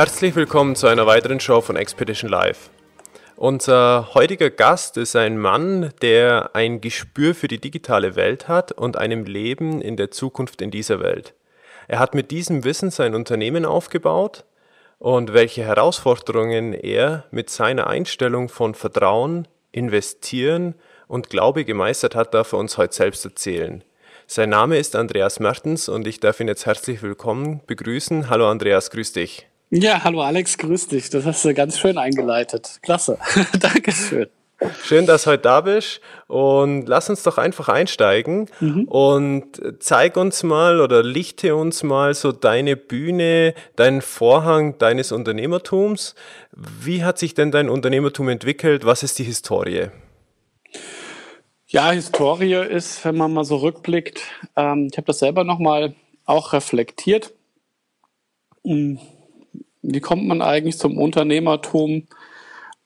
Herzlich willkommen zu einer weiteren Show von Expedition Live. Unser heutiger Gast ist ein Mann, der ein Gespür für die digitale Welt hat und einem Leben in der Zukunft in dieser Welt. Er hat mit diesem Wissen sein Unternehmen aufgebaut und welche Herausforderungen er mit seiner Einstellung von Vertrauen, Investieren und Glaube gemeistert hat, darf er uns heute selbst erzählen. Sein Name ist Andreas Mertens und ich darf ihn jetzt herzlich willkommen begrüßen. Hallo Andreas, grüß dich. Ja, hallo Alex, grüß dich. Das hast du ganz schön eingeleitet. Klasse. Dankeschön. Schön, dass du heute da bist und lass uns doch einfach einsteigen mhm. und zeig uns mal oder lichte uns mal so deine Bühne, deinen Vorhang deines Unternehmertums. Wie hat sich denn dein Unternehmertum entwickelt? Was ist die Historie? Ja, Historie ist, wenn man mal so rückblickt, ähm, ich habe das selber nochmal auch reflektiert. Hm wie kommt man eigentlich zum Unternehmertum?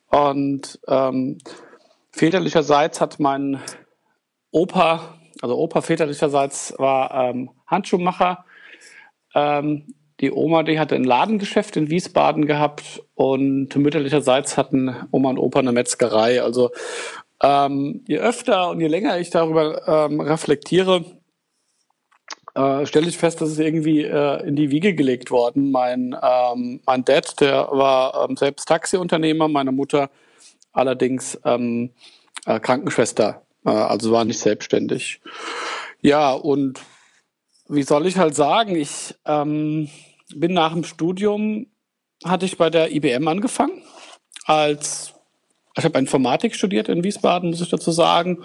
Und ähm, väterlicherseits hat mein Opa, also Opa väterlicherseits war ähm, Handschuhmacher. Ähm, die Oma, die hatte ein Ladengeschäft in Wiesbaden gehabt und mütterlicherseits hatten Oma und Opa eine Metzgerei. Also ähm, je öfter und je länger ich darüber ähm, reflektiere, äh, stelle ich fest, dass es irgendwie äh, in die Wiege gelegt worden. Mein, ähm, mein Dad, der war ähm, selbst Taxiunternehmer, meine Mutter allerdings ähm, äh, Krankenschwester, äh, also war nicht selbstständig. Ja, und wie soll ich halt sagen, ich ähm, bin nach dem Studium, hatte ich bei der IBM angefangen, als, ich habe Informatik studiert in Wiesbaden, muss ich dazu sagen,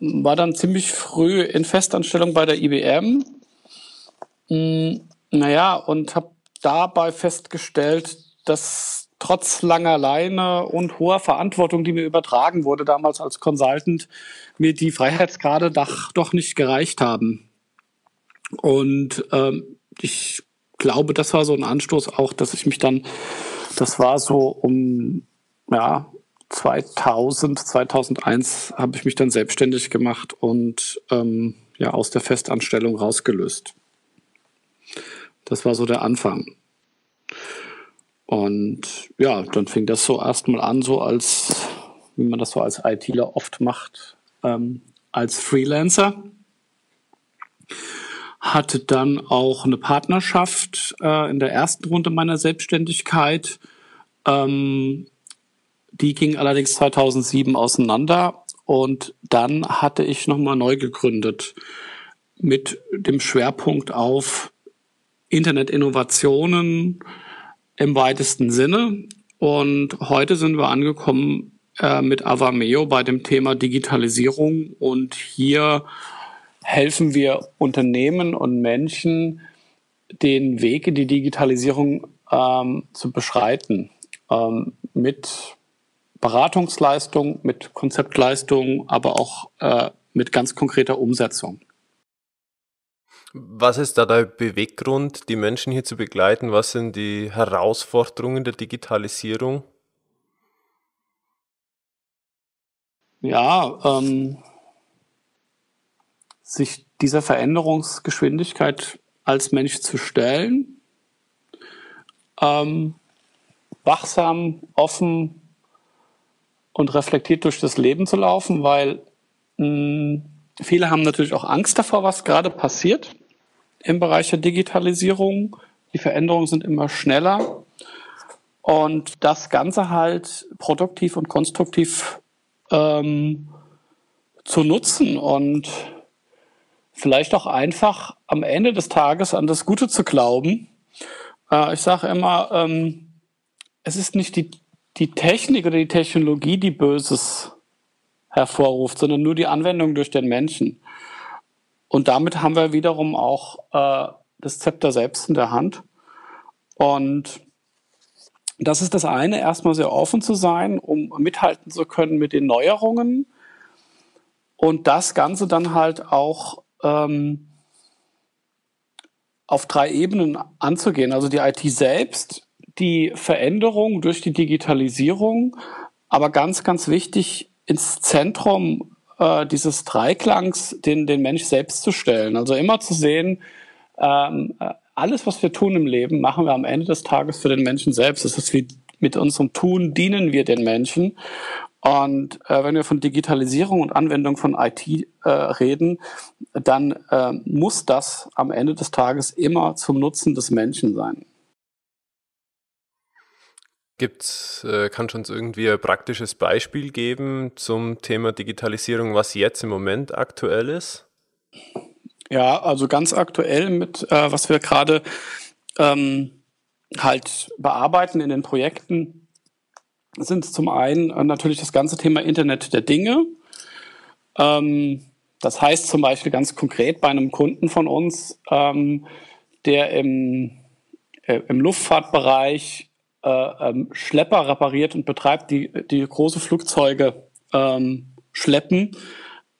war dann ziemlich früh in Festanstellung bei der IBM. Hm, naja, und habe dabei festgestellt, dass trotz langer Leine und hoher Verantwortung, die mir übertragen wurde damals als Consultant, mir die Freiheitsgrade doch, doch nicht gereicht haben. Und ähm, ich glaube, das war so ein Anstoß auch, dass ich mich dann, das war so um ja, 2000, 2001 habe ich mich dann selbstständig gemacht und ähm, ja aus der Festanstellung rausgelöst. Das war so der Anfang. Und ja, dann fing das so erstmal an, so als, wie man das so als ITler oft macht, ähm, als Freelancer. Hatte dann auch eine Partnerschaft äh, in der ersten Runde meiner Selbstständigkeit. Ähm, die ging allerdings 2007 auseinander und dann hatte ich nochmal neu gegründet mit dem Schwerpunkt auf Internetinnovationen im weitesten Sinne. Und heute sind wir angekommen äh, mit Avameo bei dem Thema Digitalisierung. Und hier helfen wir Unternehmen und Menschen, den Weg in die Digitalisierung ähm, zu beschreiten. Ähm, mit Beratungsleistung, mit Konzeptleistung, aber auch äh, mit ganz konkreter Umsetzung. Was ist da der Beweggrund, die Menschen hier zu begleiten? Was sind die Herausforderungen der Digitalisierung? Ja, ähm, sich dieser Veränderungsgeschwindigkeit als Mensch zu stellen, ähm, wachsam, offen, und reflektiert durch das Leben zu laufen, weil mh, hm, viele haben natürlich auch Angst davor, was gerade passiert im Bereich der Digitalisierung. Die Veränderungen sind immer schneller und das Ganze halt produktiv und konstruktiv ähm, zu nutzen und vielleicht auch einfach am Ende des Tages an das Gute zu glauben. Äh, ich sage immer, ähm, es ist nicht die die Technik oder die Technologie, die Böses hervorruft, sondern nur die Anwendung durch den Menschen. Und damit haben wir wiederum auch äh, das Zepter selbst in der Hand. Und Das ist das eine, erstmal sehr offen zu sein, um mithalten zu können mit den Neuerungen und das Ganze dann halt auch ähm, auf drei Ebenen anzugehen. Also die IT selbst, die Veränderung durch die Digitalisierung, aber ganz, ganz wichtig, ins Zentrum äh, dieses Dreiklangs den, den Mensch selbst zu stellen. Also immer zu sehen, ähm, alles, was wir tun im Leben, machen wir am Ende des Tages für den Menschen selbst. Das ist wie mit unserem Tun dienen wir den Menschen. Und äh, wenn wir von Digitalisierung und Anwendung von IT äh, reden, dann äh, muss das am Ende des Tages immer zum Nutzen des Menschen sein. Gibt's, äh, kann schon irgendwie ein praktisches Beispiel geben zum Thema Digitalisierung, was jetzt im Moment aktuell ist? Ja, also ganz aktuell mit, äh, was wir gerade ähm, halt bearbeiten in den Projekten, sind zum einen äh, natürlich das ganze Thema Internet der Dinge. Ähm, das heißt zum Beispiel ganz konkret bei einem Kunden von uns, ähm, der im, äh, im Luftfahrtbereich ähm, Schlepper repariert und betreibt, die, die große Flugzeuge ähm, schleppen,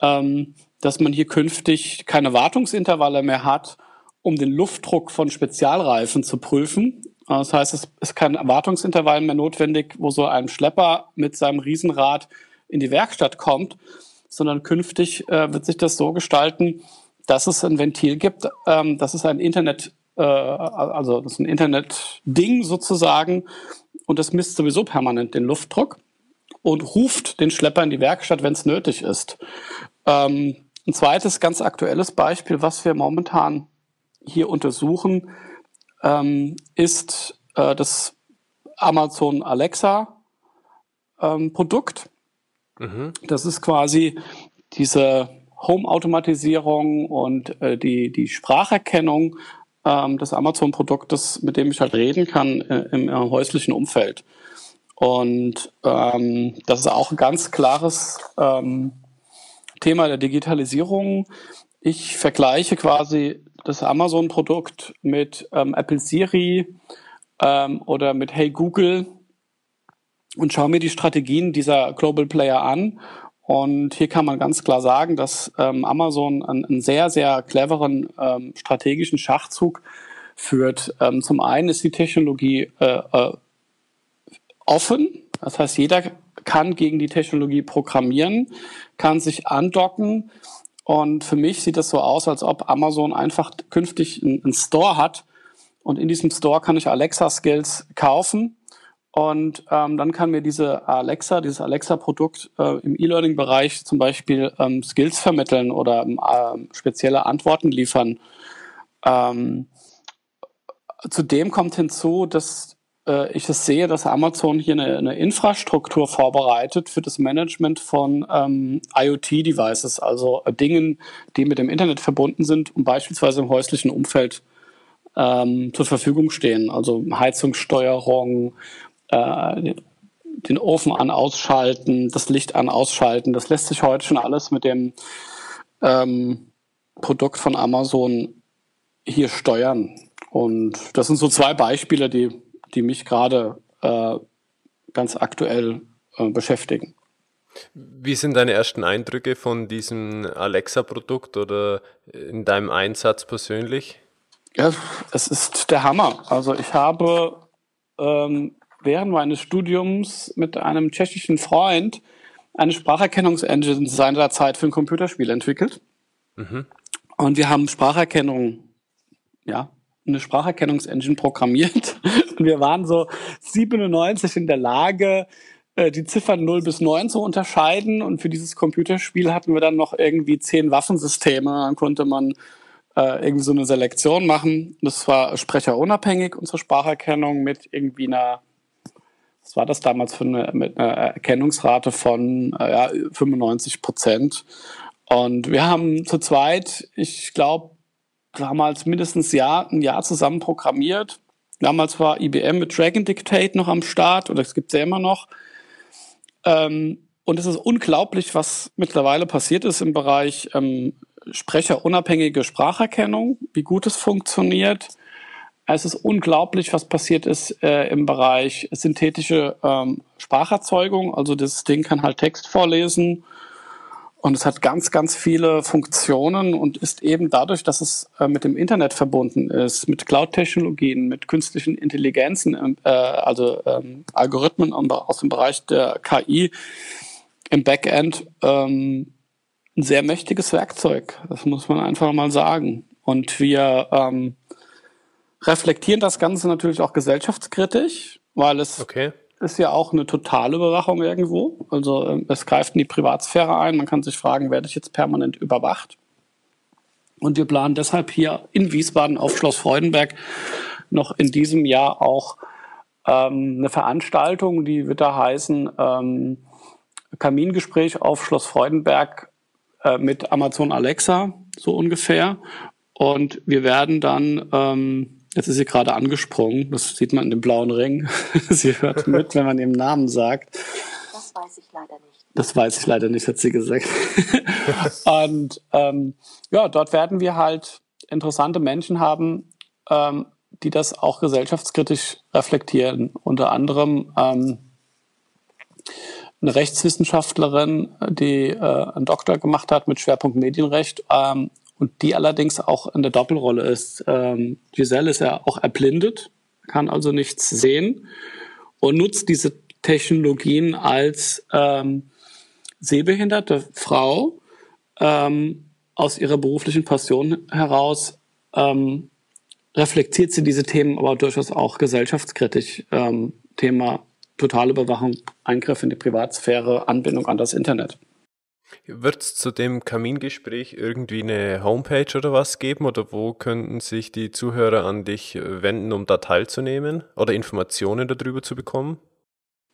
ähm, dass man hier künftig keine Wartungsintervalle mehr hat, um den Luftdruck von Spezialreifen zu prüfen. Das heißt, es ist kein Wartungsintervall mehr notwendig, wo so ein Schlepper mit seinem Riesenrad in die Werkstatt kommt, sondern künftig äh, wird sich das so gestalten, dass es ein Ventil gibt, ähm, das ist ein Internet, äh, also das ist ein Internet-Ding sozusagen und das misst sowieso permanent den Luftdruck und ruft den Schlepper in die Werkstatt, wenn es nötig ist. Ähm, ein zweites ganz aktuelles Beispiel, was wir momentan hier untersuchen, ähm, ist äh, das Amazon Alexa ähm, Produkt. Mhm. Das ist quasi diese Home-Automatisierung und äh, die, die Spracherkennung ähm, des Amazon-Produktes, mit dem ich halt reden kann äh, im, im häuslichen Umfeld. Und ähm, das ist auch ein ganz klares ähm, Thema der Digitalisierung. Ich vergleiche quasi das Amazon-Produkt mit ähm, Apple Siri ähm, oder mit Hey Google und schaue mir die Strategien dieser Global Player an. Und hier kann man ganz klar sagen, dass ähm, Amazon einen, einen, sehr, sehr cleveren ähm, strategischen Schachzug führt. Ähm, zum einen ist die Technologie äh, äh, offen. Das heißt, jeder kann gegen die Technologie programmieren, kann sich andocken. Und für mich sieht es so aus, als ob Amazon einfach künftig einen Store hat. Und in diesem Store kann ich Alexa-Skills kaufen. Und ähm, dann kann mir diese Alexa, dieses Alexa-Produkt äh, im E-Learning-Bereich zum Beispiel ähm, Skills vermitteln oder ähm, spezielle Antworten liefern. Ähm, zudem kommt hinzu, dass äh, ich es sehe, dass Amazon hier eine, eine, Infrastruktur vorbereitet für das Management von ähm, IoT-Devices, also äh, Dingen, die mit dem Internet verbunden sind und beispielsweise im häuslichen Umfeld ähm, zur Verfügung stehen. Also Heizungssteuerung, äh, den Ofen an ausschalten, das Licht an ausschalten. Das lässt sich heute schon alles mit dem ähm, Produkt von Amazon hier steuern. Und das sind so zwei Beispiele, die die mich gerade äh, ganz aktuell äh, beschäftigen. Wie sind deine ersten Eindrücke von diesem Alexa-Produkt oder in deinem Einsatz persönlich? Ja, es ist der Hammer. Also ich habe ähm, während meines Studiums mit einem tschechischen Freund eine Spracherkennungsengine seinerzeit für ein Computerspiel entwickelt. Mhm. Und wir haben Spracherkennung ja, eine Spracherkennungsengine programmiert und wir waren so 97 in der Lage, äh, die Ziffern 0 bis 9 zu unterscheiden und für dieses Computerspiel hatten wir dann noch irgendwie zehn Waffensysteme, dann konnte man äh, irgendwie so eine Selektion machen. Das war sprecherunabhängig, unsere Spracherkennung mit irgendwie einer was war das damals für eine, mit einer Erkennungsrate von äh, ja, 95 Prozent. Und wir haben zu zweit, ich glaube, damals mindestens Jahr, ein Jahr zusammen programmiert. Damals war IBM mit Dragon Dictate noch am Start, oder es gibt es ja immer noch. Ähm, und es ist unglaublich, was mittlerweile passiert ist im Bereich ähm, sprecherunabhängige Spracherkennung, wie gut es funktioniert. Es ist unglaublich, was passiert ist äh, im Bereich synthetische ähm, Spracherzeugung. Also das Ding kann halt Text vorlesen und es hat ganz, ganz viele Funktionen und ist eben dadurch, dass es äh, mit dem Internet verbunden ist, mit Cloud-Technologien, mit künstlichen Intelligenzen, äh, also ähm, Algorithmen aus dem Bereich der KI im Backend, ähm, ein sehr mächtiges Werkzeug. Das muss man einfach mal sagen. Und wir ähm, reflektieren das Ganze natürlich auch gesellschaftskritisch, weil es okay. ist ja auch eine totale Überwachung irgendwo. Also ähm, es greift in die Privatsphäre ein. Man kann sich fragen, werde ich jetzt permanent überwacht? Und wir planen deshalb hier in Wiesbaden auf Schloss Freudenberg noch in diesem Jahr auch ähm, eine Veranstaltung, die wird da heißen ähm, Kamingespräch auf Schloss Freudenberg äh, mit Amazon Alexa, so ungefähr. Und wir werden dann ähm, Jetzt ist sie gerade angesprungen. Das sieht man in dem blauen Ring. sie hört mit, wenn man ihren Namen sagt. Das weiß ich leider nicht. Das weiß ich leider nicht, hat sie gesagt. und ähm, ja, dort werden wir halt interessante Menschen haben, ähm, die das auch gesellschaftskritisch reflektieren. Unter anderem ähm, eine Rechtswissenschaftlerin, die äh, einen Doktor gemacht hat mit Schwerpunkt Medienrecht ähm, und die allerdings auch in der Doppelrolle ist. Ähm, Giselle ist ja auch erblindet, kann also nichts sehen und nutzt diese Technologien als ähm, sehbehinderte Frau ähm, aus ihrer beruflichen Passion heraus ähm, reflektiert sie diese Themen aber durchaus auch gesellschaftskritisch. Ähm, Thema totale Überwachung, Eingriff in die Privatsphäre, Anbindung an das Internet. Wird es zu dem Kamingespräch irgendwie eine Homepage oder was geben oder wo könnten sich die Zuhörer an dich wenden, um da teilzunehmen oder Informationen darüber zu bekommen?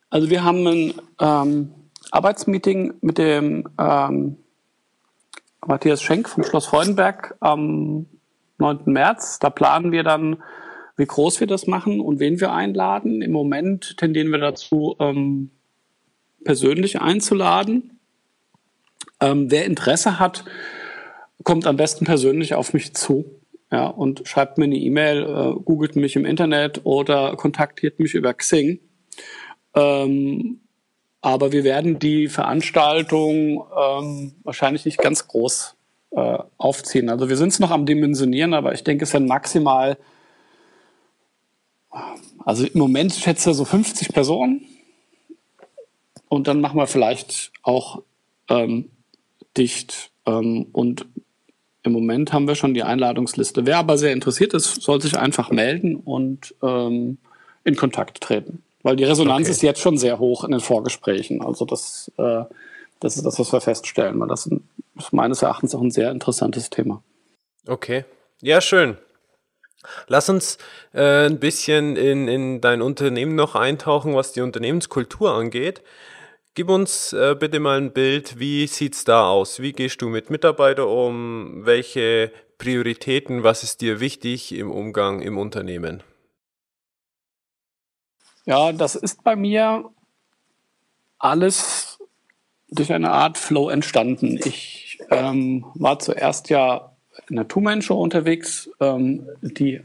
Also wir haben ein ähm, Arbeitsmeeting mit dem ähm, Matthias Schenk vom Schloss Freudenberg am 9. März. Da planen wir dann, wie groß wir das machen und wen wir einladen. Im Moment tendieren wir dazu, ähm, persönlich einzuladen. Ähm, wer Interesse hat, kommt am besten persönlich auf mich zu. Ja, und schreibt mir eine E-Mail, äh, googelt mich im Internet oder kontaktiert mich über Xing. Ähm, aber wir werden die Veranstaltung ähm, wahrscheinlich nicht ganz groß äh, aufziehen. Also wir sind es noch am Dimensionieren, aber ich denke, es sind maximal, also im Moment schätze ich so 50 Personen. Und dann machen wir vielleicht auch ähm, dicht. Ähm, und im Moment haben wir schon die Einladungsliste. Wer aber sehr interessiert ist, soll sich einfach melden und ähm, in Kontakt treten. Weil die Resonanz okay. ist jetzt schon sehr hoch in den Vorgesprächen. Also das, äh, das ist das, was wir feststellen. Weil das ist meines Erachtens auch ein sehr interessantes Thema. Okay. Ja, schön. Lass uns äh, ein bisschen in, in dein Unternehmen noch eintauchen, was die Unternehmenskultur angeht. Gib uns äh, bitte mal ein Bild, wie sieht's da aus? Wie gehst du mit Mitarbeitern um? Welche Prioritäten, was ist dir wichtig im Umgang im Unternehmen? Ja, das ist bei mir alles durch eine Art Flow entstanden. Ich ähm, war zuerst ja in der Two-Man-Show unterwegs, ähm, die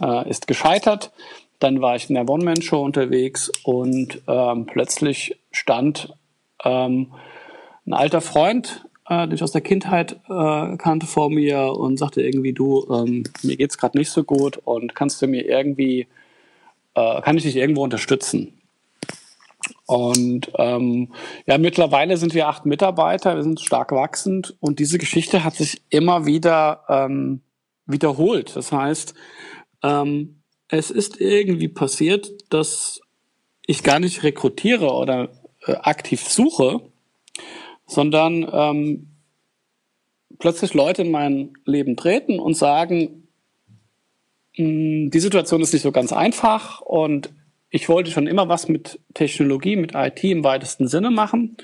äh, ist gescheitert. Dann war ich in der One-Man-Show unterwegs und ähm, plötzlich stand ähm, ein alter Freund, äh, den ich aus der Kindheit äh, kannte vor mir und sagte irgendwie, du, ähm, mir geht's gerade nicht so gut und kannst du mir irgendwie, äh, kann ich dich irgendwo unterstützen? Und ähm, ja, mittlerweile sind wir acht Mitarbeiter, wir sind stark wachsend und diese Geschichte hat sich immer wieder ähm, wiederholt. Das heißt, ähm, es ist irgendwie passiert, dass ich gar nicht rekrutiere oder äh, aktiv suche, sondern ähm, plötzlich Leute in mein Leben treten und sagen, hm, die Situation ist nicht so ganz einfach und ich wollte schon immer was mit Technologie, mit IT im weitesten Sinne machen.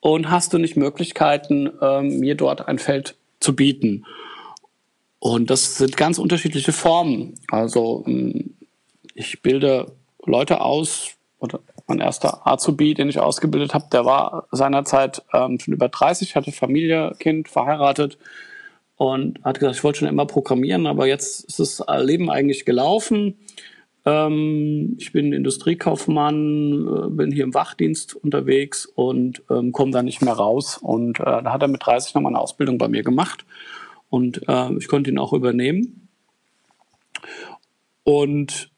Und hast du nicht Möglichkeiten, ähm, mir dort ein Feld zu bieten? Und das sind ganz unterschiedliche Formen. Also ähm, ich bilde Leute aus, oder mein erster Azubi, den ich ausgebildet habe, der war seinerzeit ähm, schon über 30, hatte Familie, Kind, verheiratet und hat gesagt, ich wollte schon immer programmieren, aber jetzt ist das Leben eigentlich gelaufen. Ähm, ich bin Industriekaufmann, äh, bin hier im Wachdienst unterwegs und ähm, komme da nicht mehr raus. Und äh, da hat er mit 30 nochmal eine Ausbildung bei mir gemacht und äh, ich konnte ihn auch übernehmen. Und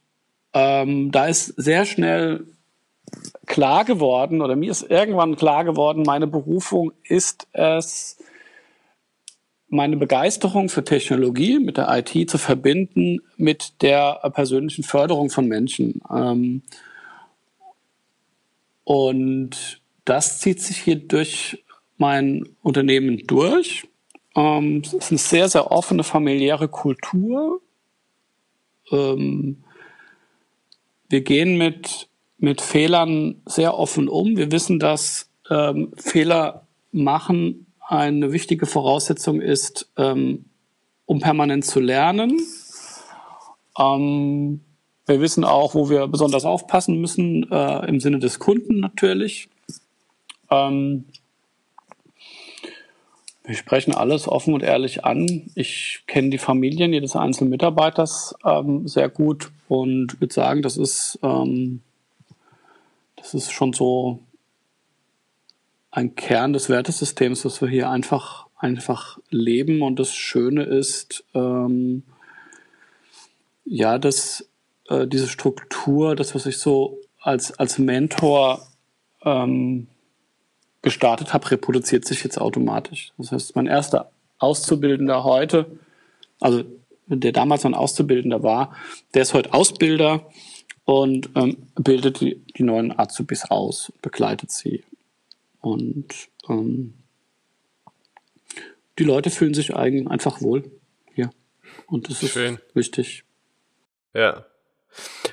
ähm, da ist sehr schnell klar geworden, oder mir ist irgendwann klar geworden, meine Berufung ist es, meine Begeisterung für Technologie mit der IT zu verbinden mit der persönlichen Förderung von Menschen. Ähm, und das zieht sich hier durch mein Unternehmen durch. Ähm, es ist eine sehr, sehr offene familiäre Kultur. Ähm, wir gehen mit, mit Fehlern sehr offen um. Wir wissen, dass ähm, Fehler machen eine wichtige Voraussetzung ist, ähm, um permanent zu lernen. Ähm, wir wissen auch, wo wir besonders aufpassen müssen, äh, im Sinne des Kunden natürlich. Ähm, wir sprechen alles offen und ehrlich an. Ich kenne die Familien jedes einzelnen Mitarbeiters ähm, sehr gut und würde sagen, das ist, ähm, das ist schon so ein Kern des Wertesystems, was wir hier einfach, einfach leben. Und das Schöne ist, ähm, ja, dass äh, diese Struktur, das, was ich so als, als Mentor ähm, gestartet habe, reproduziert sich jetzt automatisch. Das heißt, mein erster Auszubildender heute, also der damals ein Auszubildender war, der ist heute Ausbilder und ähm, bildet die, die neuen Azubis aus, begleitet sie. Und ähm, die Leute fühlen sich eigentlich einfach wohl hier. Und das ist Schön. wichtig. Ja.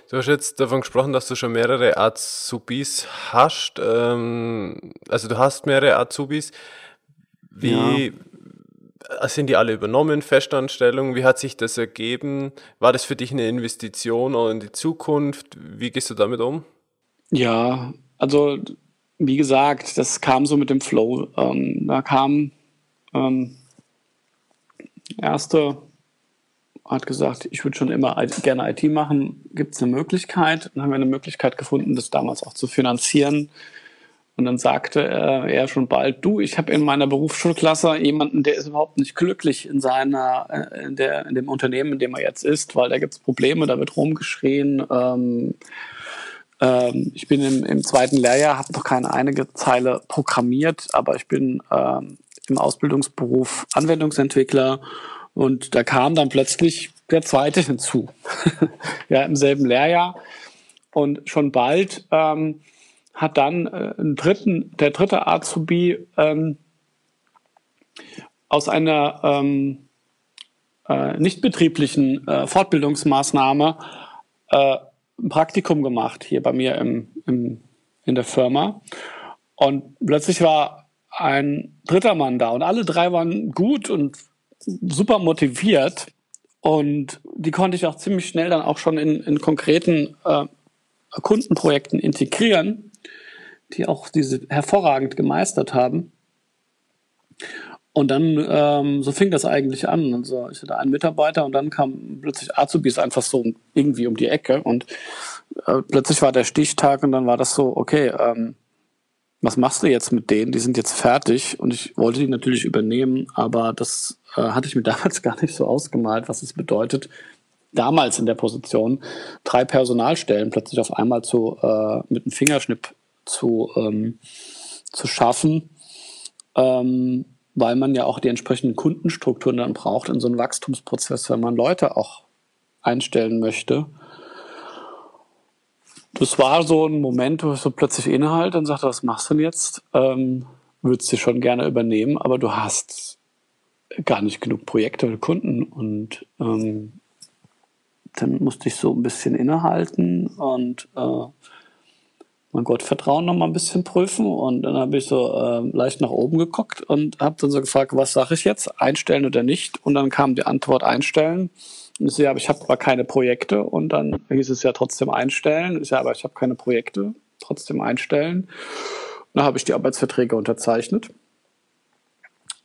Du hast jetzt davon gesprochen, dass du schon mehrere Azubis hast. Ähm, also du hast mehrere Azubis. Wie ja. Sind die alle übernommen, Festanstellungen? Wie hat sich das ergeben? War das für dich eine Investition in die Zukunft? Wie gehst du damit um? Ja, also wie gesagt, das kam so mit dem Flow. Ähm, da kam ähm, erste hat gesagt, ich würde schon immer gerne IT machen. Gibt es eine Möglichkeit? Dann haben wir eine Möglichkeit gefunden, das damals auch zu finanzieren. Und dann sagte er, er schon bald, du, ich habe in meiner Berufsschulklasse jemanden, der ist überhaupt nicht glücklich in seiner, äh, in, der, in dem Unternehmen, in dem er jetzt ist, weil da gibt es Probleme, da wird rumgeschrien. Ähm, ähm, ich bin im, im zweiten Lehrjahr, habe noch keine einige Zeile programmiert, aber ich bin ähm, im Ausbildungsberuf Anwendungsentwickler und da kam dann plötzlich der zweite hinzu, ja, im selben Lehrjahr. Und schon bald ähm, hat dann äh, ein dritten, der dritte Azubi ähm, aus einer ähm, äh, nichtbetrieblichen äh, Fortbildungsmaßnahme äh, ein Praktikum gemacht hier bei mir im, im, in der Firma. Und plötzlich war ein dritter Mann da und alle drei waren gut und super motiviert und die konnte ich auch ziemlich schnell dann auch schon in, in konkreten äh, Kundenprojekten integrieren, die auch diese hervorragend gemeistert haben. Und dann, ähm, so fing das eigentlich an. Also ich hatte einen Mitarbeiter und dann kam plötzlich Azubis einfach so irgendwie um die Ecke und äh, plötzlich war der Stichtag und dann war das so, okay, ähm, was machst du jetzt mit denen? Die sind jetzt fertig und ich wollte die natürlich übernehmen, aber das äh, hatte ich mir damals gar nicht so ausgemalt, was es bedeutet, damals in der Position drei Personalstellen plötzlich auf einmal zu äh, mit einem Fingerschnipp zu ähm, zu schaffen, ähm, weil man ja auch die entsprechenden Kundenstrukturen dann braucht in so einem Wachstumsprozess, wenn man Leute auch einstellen möchte. Das war so ein Moment, wo ich so plötzlich innehalte und sagte, was machst du denn jetzt? Ähm, würdest du schon gerne übernehmen, aber du hast gar nicht genug Projekte oder Kunden und ähm, dann musste ich so ein bisschen innehalten und äh, mein Gottvertrauen noch mal ein bisschen prüfen und dann habe ich so äh, leicht nach oben geguckt und habe dann so gefragt, was sage ich jetzt, einstellen oder nicht? Und dann kam die Antwort einstellen. Und ich so, ja, aber ich habe aber keine Projekte und dann hieß es ja trotzdem einstellen. Ich so, ja, aber ich habe keine Projekte, trotzdem einstellen. Und dann habe ich die Arbeitsverträge unterzeichnet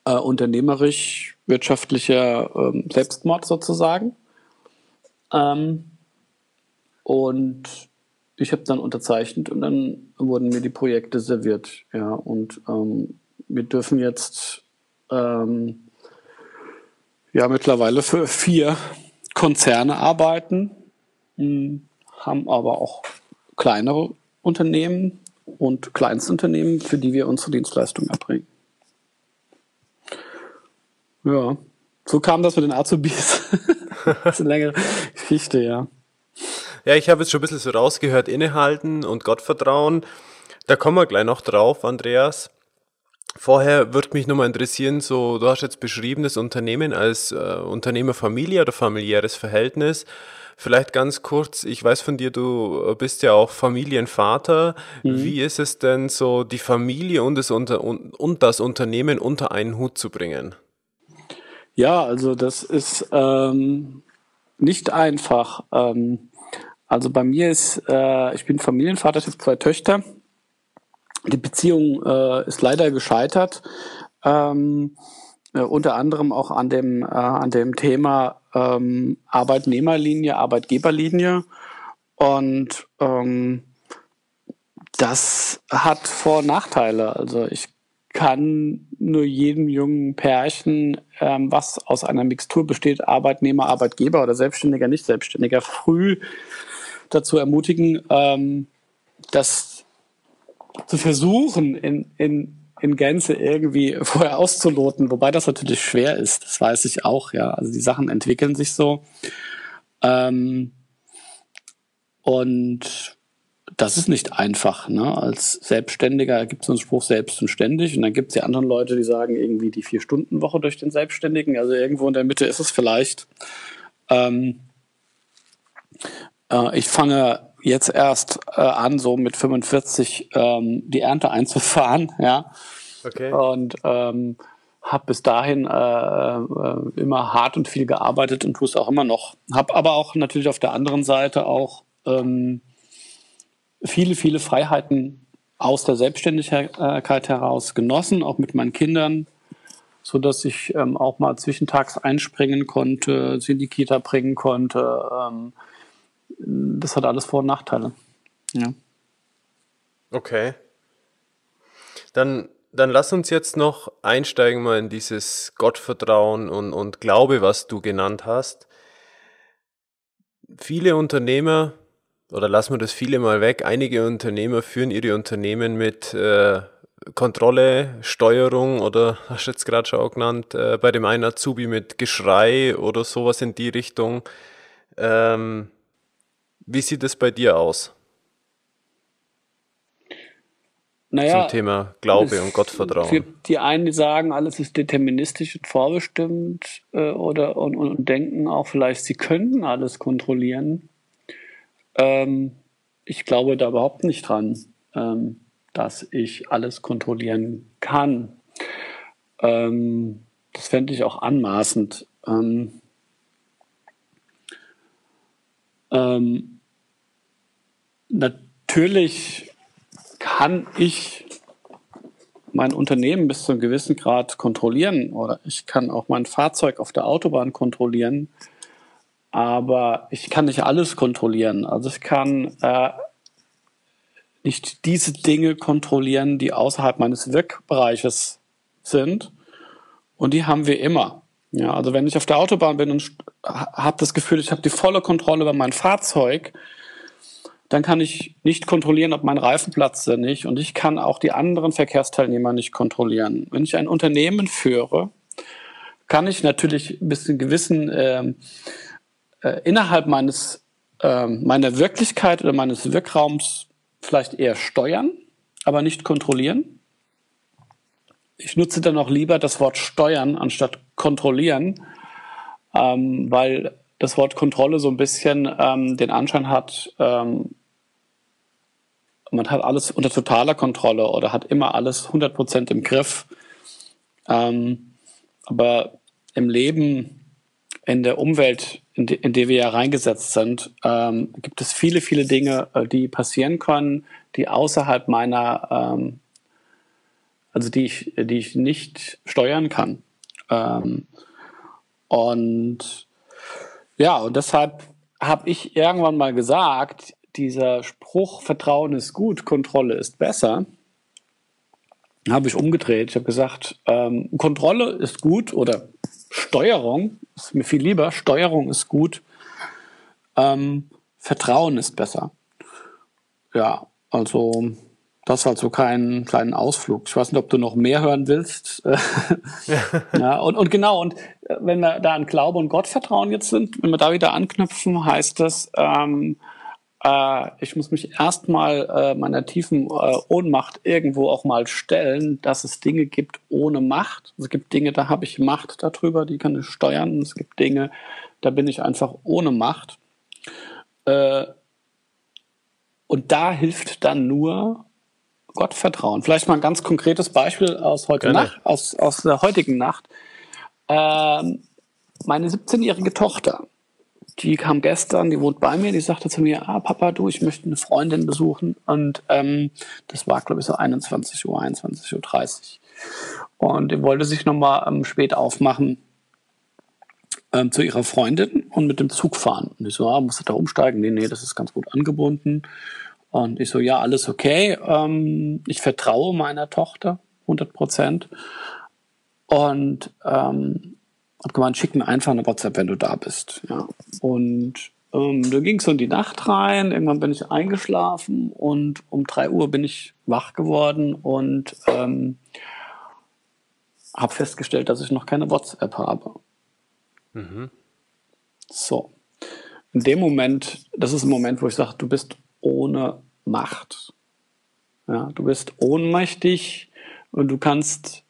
äh, unternehmerisch wirtschaftlicher ähm, Selbstmord sozusagen. Ähm, und ich habe dann unterzeichnet und dann wurden mir die Projekte serviert. Ja, und ähm, wir dürfen jetzt ähm, ja mittlerweile für vier Konzerne arbeiten, mh, hm, haben aber auch kleinere Unternehmen und Kleinstunternehmen, für die wir unsere Dienstleistungen erbringen. Ja, so kam das mit den Azubis. das ist eine längere Geschichte, ja. Ja, ich habe jetzt schon ein bisschen so rausgehört, innehalten und Gottvertrauen. Da kommen wir gleich noch drauf, Andreas. Vorher würde mich nochmal interessieren, so, du hast jetzt beschrieben, das Unternehmen als äh, Unternehmerfamilie oder familiäres Verhältnis. Vielleicht ganz kurz, ich weiß von dir, du bist ja auch Familienvater. Mhm. Wie ist es denn so, die Familie und das, unter, und, und das Unternehmen unter einen Hut zu bringen? Ja, also das ist ähm, nicht einfach. Ähm, also bei mir ist, äh, ich bin Familienvater, ich habe zwei Töchter. Die Beziehung äh, ist leider gescheitert. Ähm, äh, unter anderem auch an dem, äh, an dem Thema ähm, Arbeitnehmerlinie, Arbeitgeberlinie. Und ähm, das hat Vor- und Nachteile. Also ich kann nur jedem jungen Pärchen, ähm, was aus einer Mixtur besteht, Arbeitnehmer, Arbeitgeber oder Selbstständiger, nicht Selbstständiger, früh dazu ermutigen, ähm, das zu versuchen, in, in, in Gänze irgendwie vorher auszuloten, wobei das natürlich schwer ist, das weiß ich auch, ja. Also die Sachen entwickeln sich so. Ähm, und das ist nicht einfach. Ne? Als Selbstständiger gibt es einen Spruch selbst und ständig und dann gibt es ja andere Leute, die sagen irgendwie die Vier-Stunden-Woche durch den Selbstständigen. Also irgendwo in der Mitte ist es vielleicht. Ähm, äh, ich fange jetzt erst äh, an, so mit 45 ähm, die Ernte einzufahren, ja. Okay. Und ähm, habe bis dahin äh, äh, immer hart und viel gearbeitet und tue es auch immer noch. Habe aber auch natürlich auf der anderen Seite auch ähm, viele, viele Freiheiten aus der Selbstständigkeit heraus genossen, auch mit meinen Kindern, so dass ich ähm, auch mal zwischentags einspringen konnte, sie in die Kita bringen konnte. Ähm, das hat alles Vor- und Nachteile. Ja. Okay. Dann, dann lass uns jetzt noch einsteigen mal in dieses Gottvertrauen und, und Glaube, was du genannt hast. Viele Unternehmer oder lassen wir das viele mal weg, einige Unternehmer führen ihre Unternehmen mit äh, Kontrolle, Steuerung oder hast du jetzt gerade schon auch genannt, äh, bei dem einen Azubi mit Geschrei oder sowas in die Richtung. Ähm, wie sieht es bei dir aus? Naja, zum Thema Glaube und Gottvertrauen. Für die einen, die sagen, alles ist deterministisch und vorbestimmt äh, oder und, und denken auch vielleicht, sie könnten alles kontrollieren. Ähm, ich glaube da überhaupt nicht dran, ähm, dass ich alles kontrollieren kann. Ähm, das fände ich auch anmaßend. Ähm, ähm, natürlich kann ich mein Unternehmen bis zu einem gewissen Grad kontrollieren oder ich kann auch mein Fahrzeug auf der Autobahn kontrollieren aber ich kann nicht alles kontrollieren. Also ich kann äh, nicht diese Dinge kontrollieren, die außerhalb meines Wirkbereiches sind. Und die haben wir immer. Ja, also wenn ich auf der Autobahn bin und habe das Gefühl, ich habe die volle Kontrolle über mein Fahrzeug, dann kann ich nicht kontrollieren, ob mein Reifen platzt oder nicht. Und ich kann auch die anderen Verkehrsteilnehmer nicht kontrollieren. Wenn ich ein Unternehmen führe, kann ich natürlich bis zu gewissen äh, äh, innerhalb meines, äh, meiner Wirklichkeit oder meines Wirkraums vielleicht eher steuern, aber nicht kontrollieren. Ich nutze dann auch lieber das Wort steuern anstatt kontrollieren, ähm, weil das Wort Kontrolle so ein bisschen ähm, den Anschein hat, ähm, man hat alles unter totaler Kontrolle oder hat immer alles 100% im Griff. Ähm, aber im Leben, in der Umwelt in, die, in die wir ja reingesetzt sind, ähm, gibt es viele, viele Dinge, äh, die passieren können, die außerhalb meiner, ähm, also die ich, die ich nicht steuern kann. Ähm, und ja, und deshalb habe ich irgendwann mal gesagt, dieser Spruch, Vertrauen ist gut, Kontrolle ist besser, habe ich umgedreht. Ich habe gesagt, ähm, Kontrolle ist gut oder Steuerung ist mir viel lieber, Steuerung ist gut, ähm, Vertrauen ist besser. Ja, also das halt so keinen kleinen Ausflug. Ich weiß nicht, ob du noch mehr hören willst. ja, und, und genau, und äh, wenn wir da an Glaube und Gottvertrauen jetzt sind, wenn wir da wieder anknüpfen, heißt das, ähm, äh, ich muss mich erstmal äh, meiner tiefen äh, Ohnmacht irgendwo auch mal stellen, dass es Dinge gibt ohne Macht. Es gibt Dinge, da habe ich Macht darüber, die kann ich steuern. Es gibt Dinge, da bin ich einfach ohne Macht. Äh, und da hilft dann nur Gottvertrauen. Vielleicht mal ein ganz konkretes Beispiel aus heute Gerne. Nacht, aus, aus der heutigen Nacht. Ähm, meine 17-jährige Tochter, die kam gestern, die wohnt bei mir, die sagte zu mir, ah Papa, du, ich möchte eine Freundin besuchen. Und ähm, das war, glaube ich, so 21 Uhr, 21.30 Uhr. Und die wollte sich nochmal ähm, spät aufmachen ähm, zu ihrer Freundin und mit dem Zug fahren. Und ich so, ah, musst du da umsteigen? Nee, nee, das ist ganz gut angebunden. Und ich so, ja, alles okay. Ähm, ich vertraue meiner Tochter 100 Prozent. Und ähm, hab gemeint, schick mir einfach eine WhatsApp, wenn du da bist. Ja. Und ähm, da ging so in die Nacht rein. Irgendwann bin ich eingeschlafen und um drei Uhr bin ich wach geworden und ähm, habe festgestellt, dass ich noch keine WhatsApp habe. So. In dem Moment, das ist ein Moment, wo ich sage, du bist ohne Macht. Ja, du bist ohnmächtig und du kannst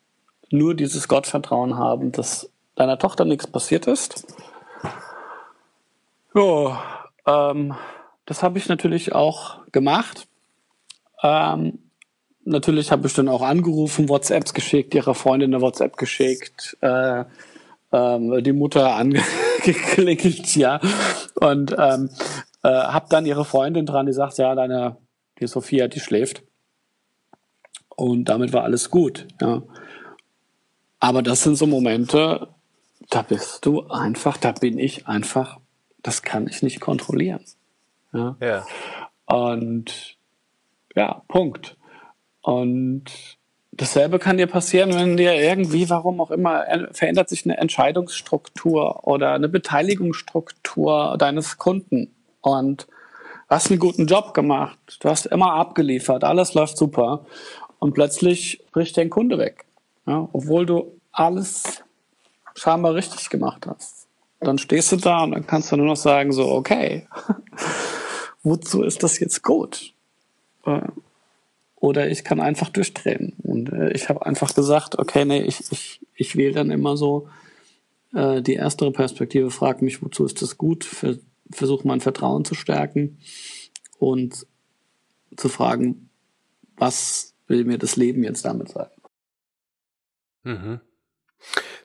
nur dieses Gottvertrauen haben, dass deiner Tochter nichts passiert ist. Ja, ähm, das habe ich natürlich auch gemacht. Ähm, natürlich habe ich dann auch angerufen, WhatsApps geschickt, ihrer Freundin eine WhatsApp geschickt, äh, ähm, die Mutter angeklingelt, ja, und ähm, äh, habe dann ihre Freundin dran, die sagt, ja, deine, die Sophia, die schläft. Und damit war alles gut, ja. Aber das sind so Momente, da bist du einfach, da bin ich einfach, das kann ich nicht kontrollieren. Ja. Ja. Und ja, Punkt. Und dasselbe kann dir passieren, wenn dir irgendwie, warum auch immer, verändert sich eine Entscheidungsstruktur oder eine Beteiligungsstruktur deines Kunden. Und hast einen guten Job gemacht, du hast immer abgeliefert, alles läuft super. Und plötzlich bricht dein Kunde weg. Ja, obwohl du alles scheinbar richtig gemacht hast. Dann stehst du da und dann kannst du nur noch sagen, so, okay, wozu ist das jetzt gut? Äh, Oder ich kann einfach durchdrehen. Und äh, ich habe einfach gesagt, okay, nee, ich, ich, ich wähle dann immer so äh, die erstere Perspektive, frage mich, wozu ist das gut, Ver versuche mein Vertrauen zu stärken und zu fragen, was will mir das Leben jetzt damit sagen. Mhm.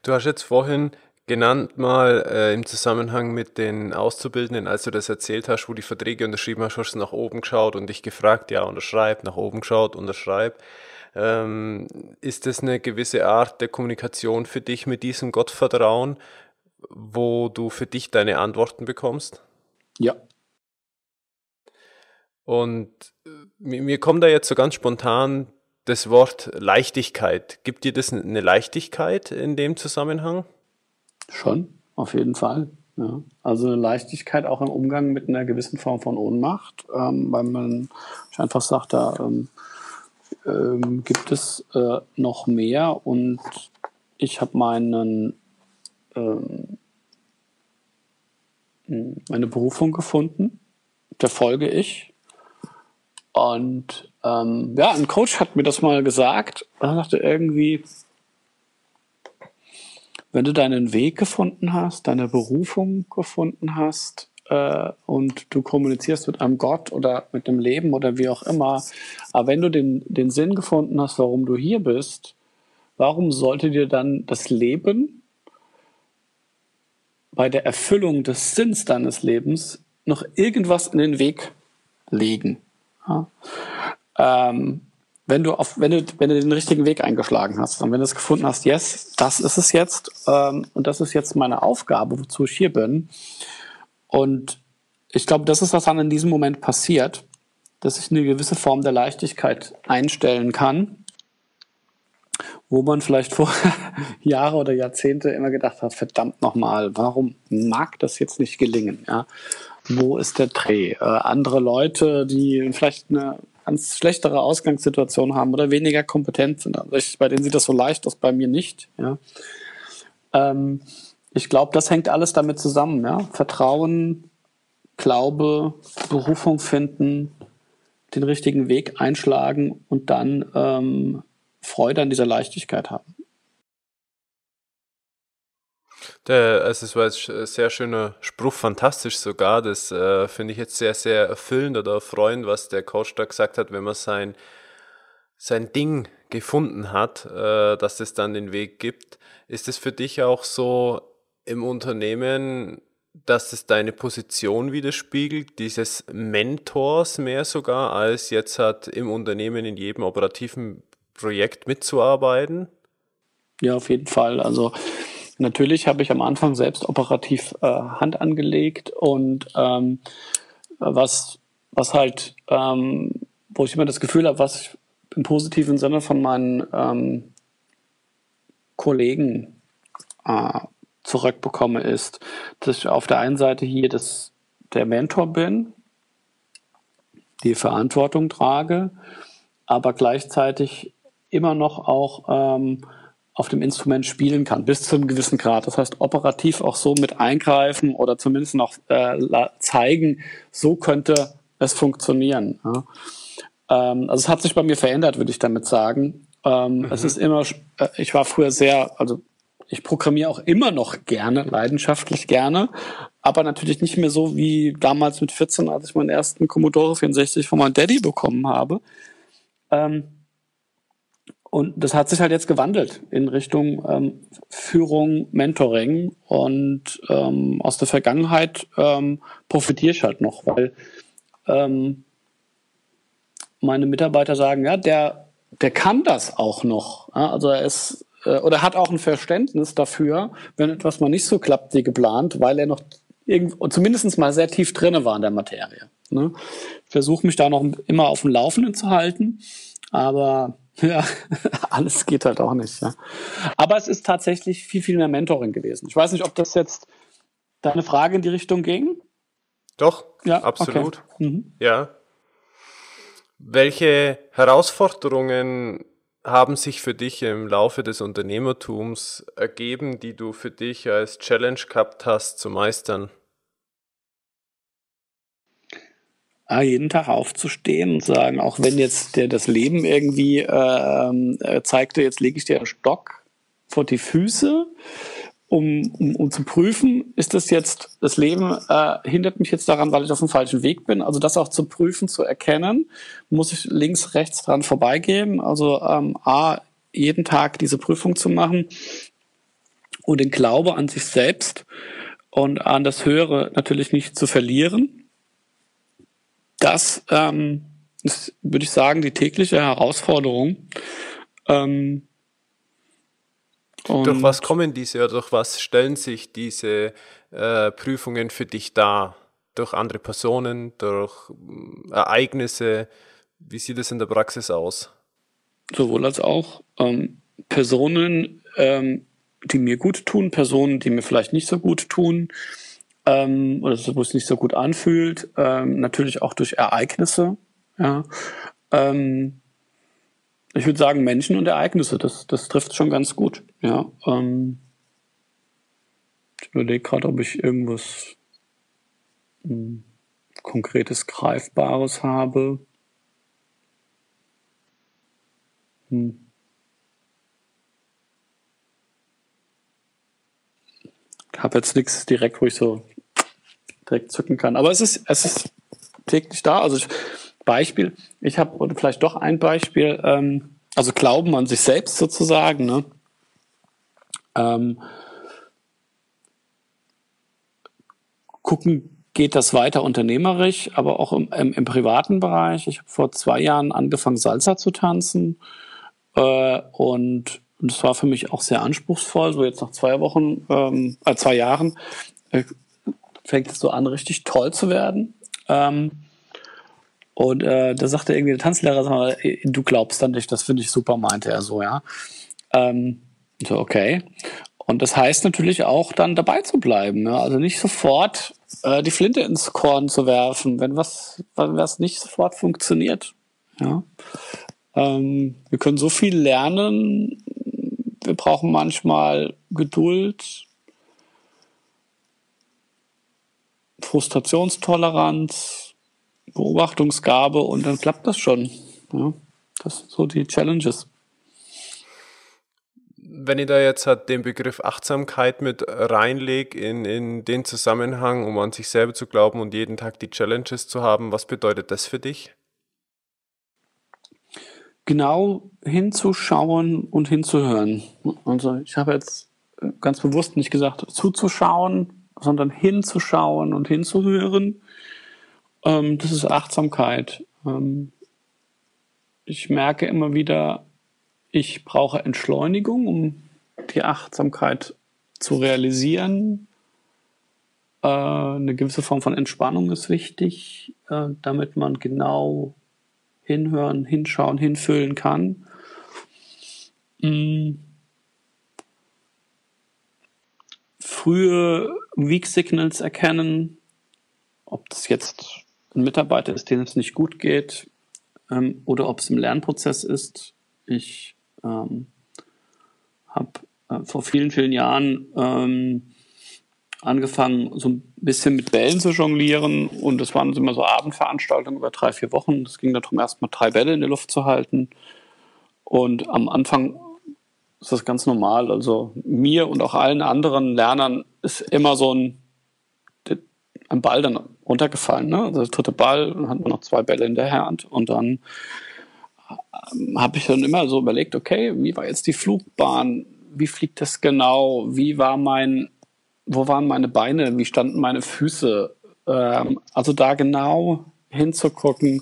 Du hast jetzt vorhin genannt mal äh, im Zusammenhang mit den Auszubildenden, als du das erzählt hast, wo die Verträge unterschrieben hast, hast du nach oben geschaut und dich gefragt, ja, unterschreib, nach oben geschaut, unterschreib. Ähm, ist das eine gewisse Art der Kommunikation für dich mit diesem Gottvertrauen, wo du für dich deine Antworten bekommst? Ja, Und äh, mir, kommt da jetzt so ganz spontan das Wort Leichtigkeit. Gibt dir das eine Leichtigkeit in dem Zusammenhang? Schon, auf jeden Fall. Ja. Also eine Leichtigkeit auch im Umgang mit einer gewissen Form von Ohnmacht, ähm, weil man einfach sagt, da ähm, ähm, gibt es äh, noch mehr und ich habe meinen ähm, meine Berufung gefunden, der folge ich. Und ähm, ja, ein Coach hat mir das mal gesagt. Er sagte irgendwie, wenn du deinen Weg gefunden hast, deine Berufung gefunden hast äh, und du kommunizierst mit einem Gott oder mit dem Leben oder wie auch immer, aber wenn du den, den Sinn gefunden hast, warum du hier bist, warum sollte dir dann das Leben bei der Erfüllung des Sinns deines Lebens noch irgendwas in den Weg legen? Ja? Ähm, wenn du auf, wenn du, wenn du den richtigen Weg eingeschlagen hast und wenn du es gefunden hast, yes, das ist es jetzt ähm, und das ist jetzt meine Aufgabe, wozu ich hier bin. Und ich glaube, das ist, was dann in diesem Moment passiert, dass ich eine gewisse Form der Leichtigkeit einstellen kann, wo man vielleicht vor Jahre oder Jahrzehnte immer gedacht hat, verdammt nochmal, warum mag das jetzt nicht gelingen? Ja? Wo ist der Dreh? Äh, andere Leute, die vielleicht eine ganz schlechtere Ausgangssituation haben oder weniger kompetent sind. Also ich, bei denen sieht das so leicht aus, bei mir nicht. Ja. Ähm, ich glaube, das hängt alles damit zusammen. Ja. Vertrauen, Glaube, Berufung finden, den richtigen Weg einschlagen und dann ähm, Freude an dieser Leichtigkeit haben. Der, also es war ein sehr schöner Spruch, fantastisch sogar. Das äh, finde ich jetzt sehr, sehr erfüllend oder erfreuend, was der Coach da gesagt hat, wenn man sein, sein Ding gefunden hat, äh, dass es dann den Weg gibt. Ist es für dich auch so im Unternehmen, dass es deine Position widerspiegelt, dieses Mentors mehr sogar, als jetzt hat im Unternehmen in jedem operativen Projekt mitzuarbeiten? Ja, auf jeden Fall. Also Natürlich habe ich am Anfang selbst operativ äh, Hand angelegt und ähm, was, was halt, ähm, wo ich immer das Gefühl habe, was ich im positiven Sinne von meinen ähm, Kollegen äh, zurückbekomme, ist, dass ich auf der einen Seite hier das, der Mentor bin, die Verantwortung trage, aber gleichzeitig immer noch auch ähm, auf dem Instrument spielen kann, bis zu einem gewissen Grad. Das heißt, operativ auch so mit eingreifen oder zumindest noch äh, zeigen, so könnte es funktionieren. Ja. Ähm, also es hat sich bei mir verändert, würde ich damit sagen. Ähm, mhm. Es ist immer, äh, ich war früher sehr, also ich programmiere auch immer noch gerne, leidenschaftlich gerne, aber natürlich nicht mehr so wie damals mit 14, als ich meinen ersten Commodore 64 von meinem Daddy bekommen habe. Ähm, und das hat sich halt jetzt gewandelt in Richtung ähm, Führung, Mentoring. Und ähm, aus der Vergangenheit ähm, profitiere ich halt noch, weil ähm, meine Mitarbeiter sagen, ja, der, der kann das auch noch. Ja, also er ist äh, oder hat auch ein Verständnis dafür, wenn etwas mal nicht so klappt wie geplant, weil er noch zumindest mal sehr tief drinne war in der Materie. Ne? Ich versuche mich da noch immer auf dem Laufenden zu halten, aber ja, alles geht halt auch nicht. Ja. Aber es ist tatsächlich viel, viel mehr Mentoring gewesen. Ich weiß nicht, ob das jetzt deine Frage in die Richtung ging. Doch, ja, absolut. Okay. Mhm. Ja. Welche Herausforderungen haben sich für dich im Laufe des Unternehmertums ergeben, die du für dich als Challenge gehabt hast zu meistern? Jeden Tag aufzustehen und sagen, auch wenn jetzt der das Leben irgendwie ähm, äh, zeigte, jetzt lege ich dir einen Stock vor die Füße, um, um, um zu prüfen, ist das jetzt, das Leben äh, hindert mich jetzt daran, weil ich auf dem falschen Weg bin. Also das auch zu prüfen, zu erkennen, muss ich links, rechts dran vorbeigehen. Also ähm, A, jeden Tag diese Prüfung zu machen und den Glaube an sich selbst und an das Höhere natürlich nicht zu verlieren das ähm, ist, würde ich sagen, die tägliche Herausforderung. Ähm, durch was kommen diese oder durch was stellen sich diese äh, Prüfungen für dich dar? Durch andere Personen, durch äh, Ereignisse? Wie sieht es in der Praxis aus? Sowohl als auch ähm, Personen, ähm, die mir gut tun, Personen, die mir vielleicht nicht so gut tun, ähm, oder wo es nicht so gut anfühlt. Ähm, natürlich auch durch Ereignisse. Ja. Ähm, ich würde sagen Menschen und Ereignisse. Das, das trifft schon ganz gut. Ja. Ähm, ich überlege gerade, ob ich irgendwas hm, konkretes, greifbares habe. Hm. habe jetzt nichts direkt, wo ich so direkt zücken kann. Aber es ist, es ist täglich da. Also ich, Beispiel, ich habe, oder vielleicht doch ein Beispiel, ähm, also Glauben an sich selbst sozusagen, ne? Ähm, gucken, geht das weiter unternehmerisch, aber auch im, im, im privaten Bereich. Ich habe vor zwei Jahren angefangen, Salsa zu tanzen äh, und und das war für mich auch sehr anspruchsvoll. So jetzt nach zwei Wochen, ähm, äh, zwei Jahren, äh, fängt es so an, richtig toll zu werden. Ähm, und äh, da sagte irgendwie der Tanzlehrer, sag mal, du glaubst an dich, das finde ich super, meinte er so, ja. Ähm, so, okay. Und das heißt natürlich auch dann dabei zu bleiben. Ne? Also nicht sofort äh, die Flinte ins Korn zu werfen, wenn was, wenn was nicht sofort funktioniert. Ja. Ähm, wir können so viel lernen, wir brauchen manchmal Geduld, Frustrationstoleranz, Beobachtungsgabe und dann klappt das schon. Ja, das sind so die Challenges. Wenn ich da jetzt halt den Begriff Achtsamkeit mit reinlege in, in den Zusammenhang, um an sich selber zu glauben und jeden Tag die Challenges zu haben, was bedeutet das für dich? genau hinzuschauen und hinzuhören. Also ich habe jetzt ganz bewusst nicht gesagt zuzuschauen, sondern hinzuschauen und hinzuhören. Ähm, das ist Achtsamkeit. Ähm, ich merke immer wieder, ich brauche Entschleunigung, um die Achtsamkeit zu realisieren. Äh, eine gewisse Form von Entspannung ist wichtig, äh, damit man genau hinhören, hinschauen, hinfüllen kann. Mhm. Frühe Weak Signals erkennen, ob das jetzt ein Mitarbeiter ist, dem es nicht gut geht, ähm, oder ob es im Lernprozess ist. Ich ähm, habe äh, vor vielen, vielen Jahren ähm, angefangen, so ein bisschen mit Bällen zu jonglieren. Und das waren immer so Abendveranstaltungen über drei, vier Wochen. Es ging darum, erstmal drei Bälle in der Luft zu halten. Und am Anfang ist das ganz normal. Also mir und auch allen anderen Lernern ist immer so ein, ein Ball dann runtergefallen. Ne? Also der dritte Ball, dann hat man noch zwei Bälle in der Hand. Und dann ähm, habe ich dann immer so überlegt, okay, wie war jetzt die Flugbahn? Wie fliegt das genau? Wie war mein wo waren meine Beine, wie standen meine Füße. Ähm, also da genau hinzugucken,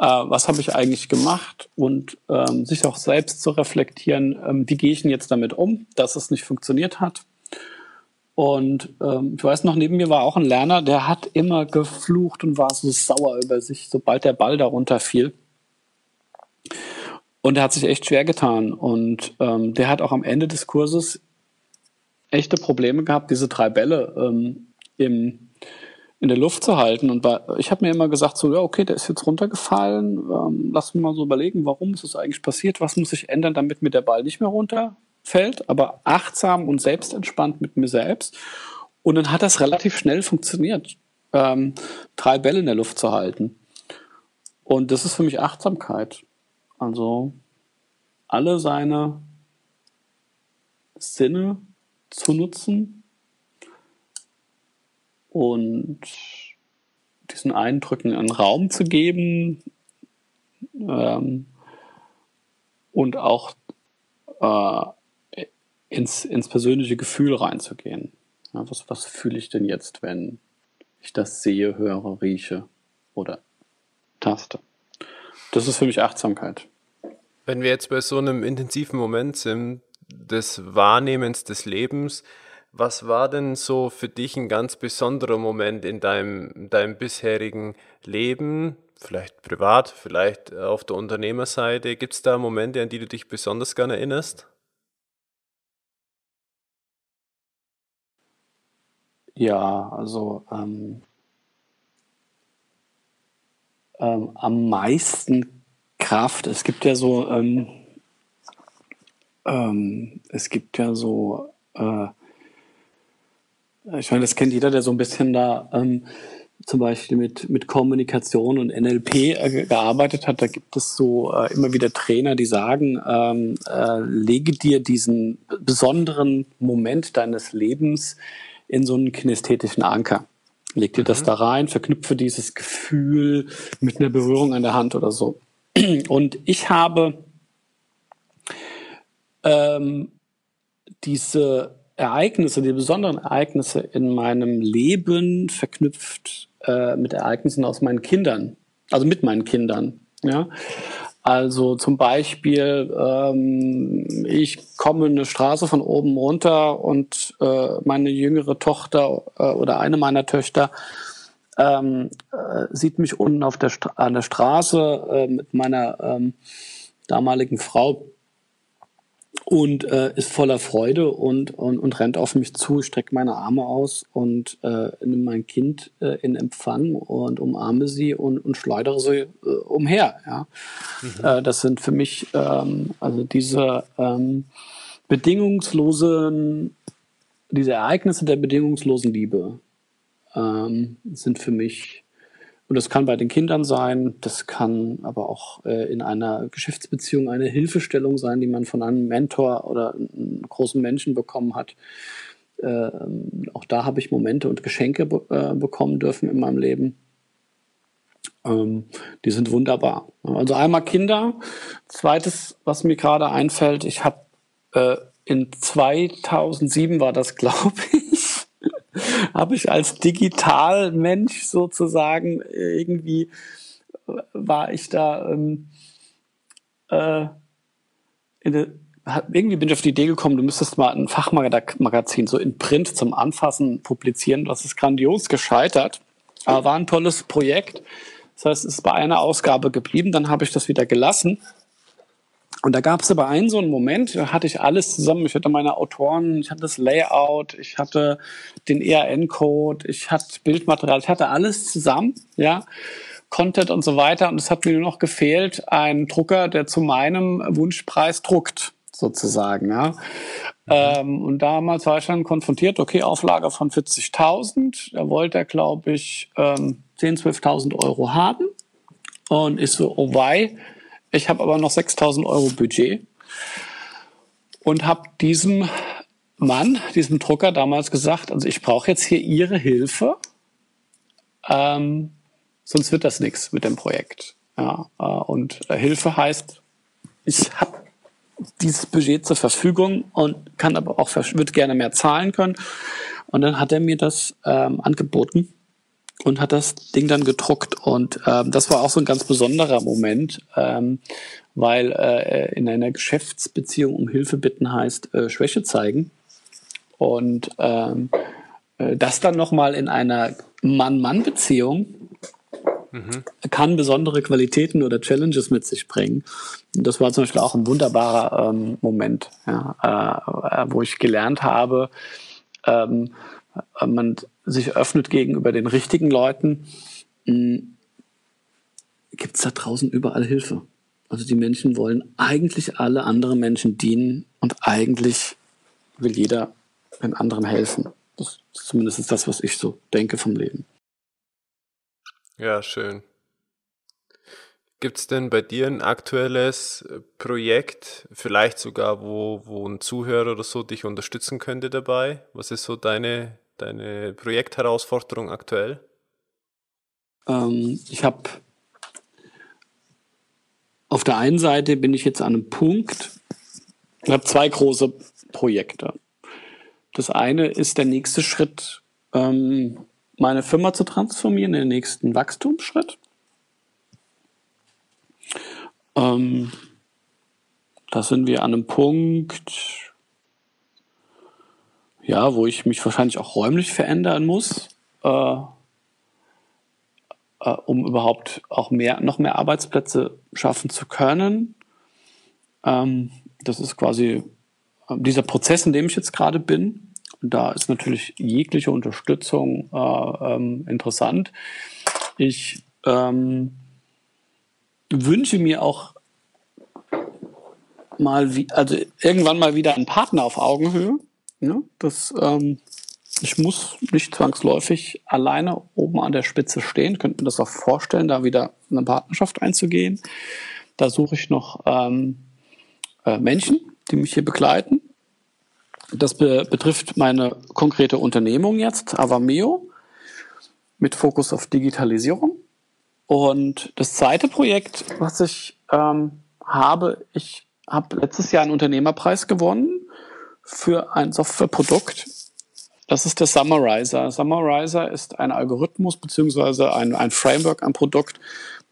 äh, was habe ich eigentlich gemacht und ähm, sich auch selbst zu reflektieren, ähm, wie gehe ich denn jetzt damit um, dass es nicht funktioniert hat. Und ähm, ich weiß noch, neben mir war auch ein Lerner, der hat immer geflucht und war so sauer über sich, sobald der Ball darunter fiel. Und er hat sich echt schwer getan. Und ähm, der hat auch am Ende des Kurses echte Probleme gehabt, diese drei Bälle ähm, im, in der Luft zu halten. Und bei, ich habe mir immer gesagt, so, ja, okay, der ist jetzt runtergefallen. Ähm, lass mich mal so überlegen, warum ist das eigentlich passiert? Was muss ich ändern, damit mir der Ball nicht mehr runterfällt? Aber achtsam und selbstentspannt mit mir selbst. Und dann hat das relativ schnell funktioniert, ähm, drei Bälle in der Luft zu halten. Und das ist für mich Achtsamkeit. Also alle seine Sinne zu nutzen und diesen Eindrücken einen Raum zu geben ähm, und auch äh, ins, ins persönliche Gefühl reinzugehen. Ja, was, was fühle ich denn jetzt, wenn ich das sehe, höre, rieche oder taste? Das ist für mich Achtsamkeit. Wenn wir jetzt bei so einem intensiven Moment sind, des Wahrnehmens des Lebens. Was war denn so für dich ein ganz besonderer Moment in deinem, deinem bisherigen Leben? Vielleicht privat, vielleicht auf der Unternehmerseite. Gibt es da Momente, an die du dich besonders gerne erinnerst? Ja, also ähm, ähm, am meisten Kraft. Es gibt ja so ähm, ähm, es gibt ja so, äh, ich meine, das kennt jeder, der so ein bisschen da ähm, zum Beispiel mit, mit Kommunikation und NLP äh, gearbeitet hat. Da gibt es so äh, immer wieder Trainer, die sagen, ähm, äh, lege dir diesen besonderen Moment deines Lebens in so einen kinästhetischen Anker. Leg dir mhm. das da rein, verknüpfe dieses Gefühl mit einer Berührung an der Hand oder so. Und ich habe ähm, diese Ereignisse, die besonderen Ereignisse in meinem Leben verknüpft äh, mit Ereignissen aus meinen Kindern, also mit meinen Kindern. Ja, also zum Beispiel, ähm, ich komme eine Straße von oben runter und äh, meine jüngere Tochter äh, oder eine meiner Töchter ähm, äh, sieht mich unten auf der an der Straße äh, mit meiner ähm, damaligen Frau und äh, ist voller Freude und, und, und rennt auf mich zu, streckt meine Arme aus und äh, nehme mein Kind äh, in Empfang und umarme sie und, und schleudere sie äh, umher. Ja? Mhm. Äh, das sind für mich ähm, also diese ähm, bedingungslosen, diese Ereignisse der bedingungslosen Liebe ähm, sind für mich und das kann bei den Kindern sein, das kann aber auch äh, in einer Geschäftsbeziehung eine Hilfestellung sein, die man von einem Mentor oder einem großen Menschen bekommen hat. Äh, auch da habe ich Momente und Geschenke be äh, bekommen dürfen in meinem Leben. Ähm, die sind wunderbar. Also einmal Kinder. Zweites, was mir gerade einfällt, ich habe äh, in 2007 war das, glaube ich, habe ich als Digitalmensch sozusagen irgendwie war ich da ähm, äh, de, irgendwie bin ich auf die Idee gekommen, du müsstest mal ein Fachmagazin so in Print zum Anfassen publizieren. Das ist grandios gescheitert, aber war ein tolles Projekt. Das heißt, es ist bei einer Ausgabe geblieben, dann habe ich das wieder gelassen und da gab es aber einen so einen Moment, da hatte ich alles zusammen. Ich hatte meine Autoren, ich hatte das Layout, ich hatte den ERN-Code, ich hatte Bildmaterial, ich hatte alles zusammen, ja, Content und so weiter. Und es hat mir nur noch gefehlt, ein Drucker, der zu meinem Wunschpreis druckt, sozusagen, ja. Mhm. Ähm, und damals war ich dann konfrontiert, okay, Auflage von 40.000. Da wollte er, glaube ich, ähm, 10.000, 12.000 Euro haben. Und ich so, oh wei, ich habe aber noch 6000 Euro Budget und habe diesem Mann, diesem Drucker damals gesagt, also ich brauche jetzt hier Ihre Hilfe, ähm, sonst wird das nichts mit dem Projekt. Ja, äh, und äh, Hilfe heißt, ich habe dieses Budget zur Verfügung und kann aber auch, würde gerne mehr zahlen können. Und dann hat er mir das ähm, angeboten und hat das Ding dann gedruckt. Und ähm, das war auch so ein ganz besonderer Moment, ähm, weil äh, in einer Geschäftsbeziehung um Hilfe bitten heißt äh, Schwäche zeigen. Und ähm, äh, das dann nochmal in einer Mann-Mann-Beziehung mhm. kann besondere Qualitäten oder Challenges mit sich bringen. Und das war zum Beispiel auch ein wunderbarer ähm, Moment, ja, äh, wo ich gelernt habe, ähm, man sich öffnet gegenüber den richtigen Leuten, hm, gibt es da draußen überall Hilfe. Also die Menschen wollen eigentlich alle anderen Menschen dienen und eigentlich will jeder den anderen helfen. Das ist zumindest das, was ich so denke vom Leben. Ja, schön. Gibt es denn bei dir ein aktuelles Projekt, vielleicht sogar, wo, wo ein Zuhörer oder so dich unterstützen könnte dabei? Was ist so deine deine Projektherausforderung aktuell? Ähm, ich habe auf der einen Seite bin ich jetzt an einem Punkt, ich habe zwei große Projekte. Das eine ist der nächste Schritt, ähm, meine Firma zu transformieren, den nächsten Wachstumsschritt. Ähm, da sind wir an einem Punkt, ja, wo ich mich wahrscheinlich auch räumlich verändern muss, äh, äh, um überhaupt auch mehr, noch mehr Arbeitsplätze schaffen zu können. Ähm, das ist quasi äh, dieser Prozess, in dem ich jetzt gerade bin. Da ist natürlich jegliche Unterstützung äh, ähm, interessant. Ich ähm, wünsche mir auch mal, wie, also irgendwann mal wieder einen Partner auf Augenhöhe ja, das, ähm, ich muss nicht zwangsläufig alleine oben an der Spitze stehen. Könnte mir das auch vorstellen, da wieder eine Partnerschaft einzugehen. Da suche ich noch ähm, äh, Menschen, die mich hier begleiten. Das be betrifft meine konkrete Unternehmung jetzt, Avameo, mit Fokus auf Digitalisierung. Und das zweite Projekt, was ich ähm, habe, ich habe letztes Jahr einen Unternehmerpreis gewonnen für ein Softwareprodukt. Das ist der Summarizer. Summarizer ist ein Algorithmus beziehungsweise ein, ein Framework, ein Produkt,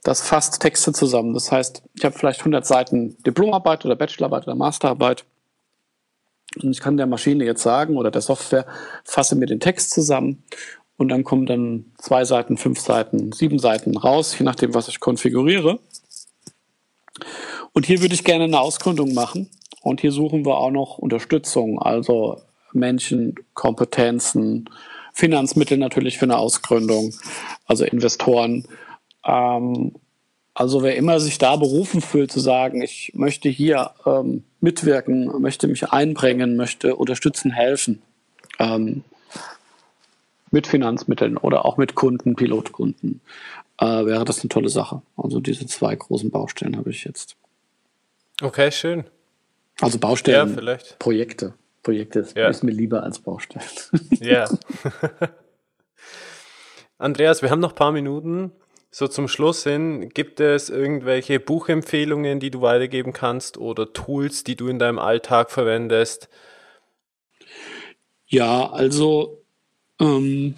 das fasst Texte zusammen. Das heißt, ich habe vielleicht 100 Seiten Diplomarbeit oder Bachelorarbeit oder Masterarbeit und ich kann der Maschine jetzt sagen oder der Software, fasse mir den Text zusammen und dann kommen dann zwei Seiten, fünf Seiten, sieben Seiten raus, je nachdem, was ich konfiguriere. Und hier würde ich gerne eine Ausgründung machen. Und hier suchen wir auch noch Unterstützung, also Menschen, Kompetenzen, Finanzmittel natürlich für eine Ausgründung, also Investoren. Ähm, also wer immer sich da berufen fühlt zu sagen, ich möchte hier ähm, mitwirken, möchte mich einbringen, möchte unterstützen, helfen, ähm, mit Finanzmitteln oder auch mit Kunden, Pilotkunden, äh, wäre das eine tolle Sache. Also diese zwei großen Baustellen habe ich jetzt. Okay, schön. Also Baustellen, ja, vielleicht. Projekte. Projekte ist, ja. ist mir lieber als Baustellen. Ja. Andreas, wir haben noch ein paar Minuten. So zum Schluss hin, gibt es irgendwelche Buchempfehlungen, die du weitergeben kannst oder Tools, die du in deinem Alltag verwendest? Ja, also ähm,